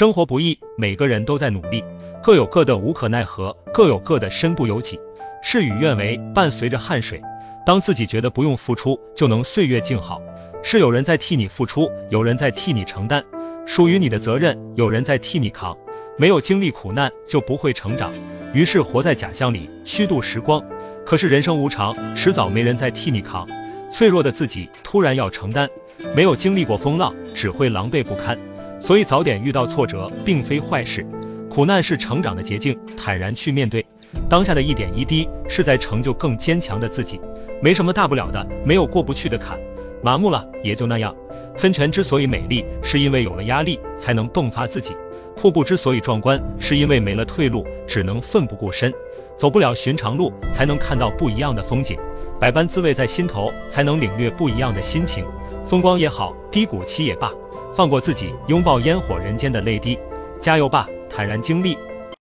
生活不易，每个人都在努力，各有各的无可奈何，各有各的身不由己。事与愿违，伴随着汗水。当自己觉得不用付出就能岁月静好，是有人在替你付出，有人在替你承担，属于你的责任有人在替你扛。没有经历苦难就不会成长，于是活在假象里虚度时光。可是人生无常，迟早没人再替你扛。脆弱的自己突然要承担，没有经历过风浪，只会狼狈不堪。所以早点遇到挫折并非坏事，苦难是成长的捷径，坦然去面对。当下的一点一滴是在成就更坚强的自己，没什么大不了的，没有过不去的坎。麻木了也就那样。喷泉之所以美丽，是因为有了压力才能迸发自己；瀑布之所以壮观，是因为没了退路，只能奋不顾身。走不了寻常路，才能看到不一样的风景。百般滋味在心头，才能领略不一样的心情。风光也好，低谷期也罢，放过自己，拥抱烟火人间的泪滴。加油吧，坦然经历，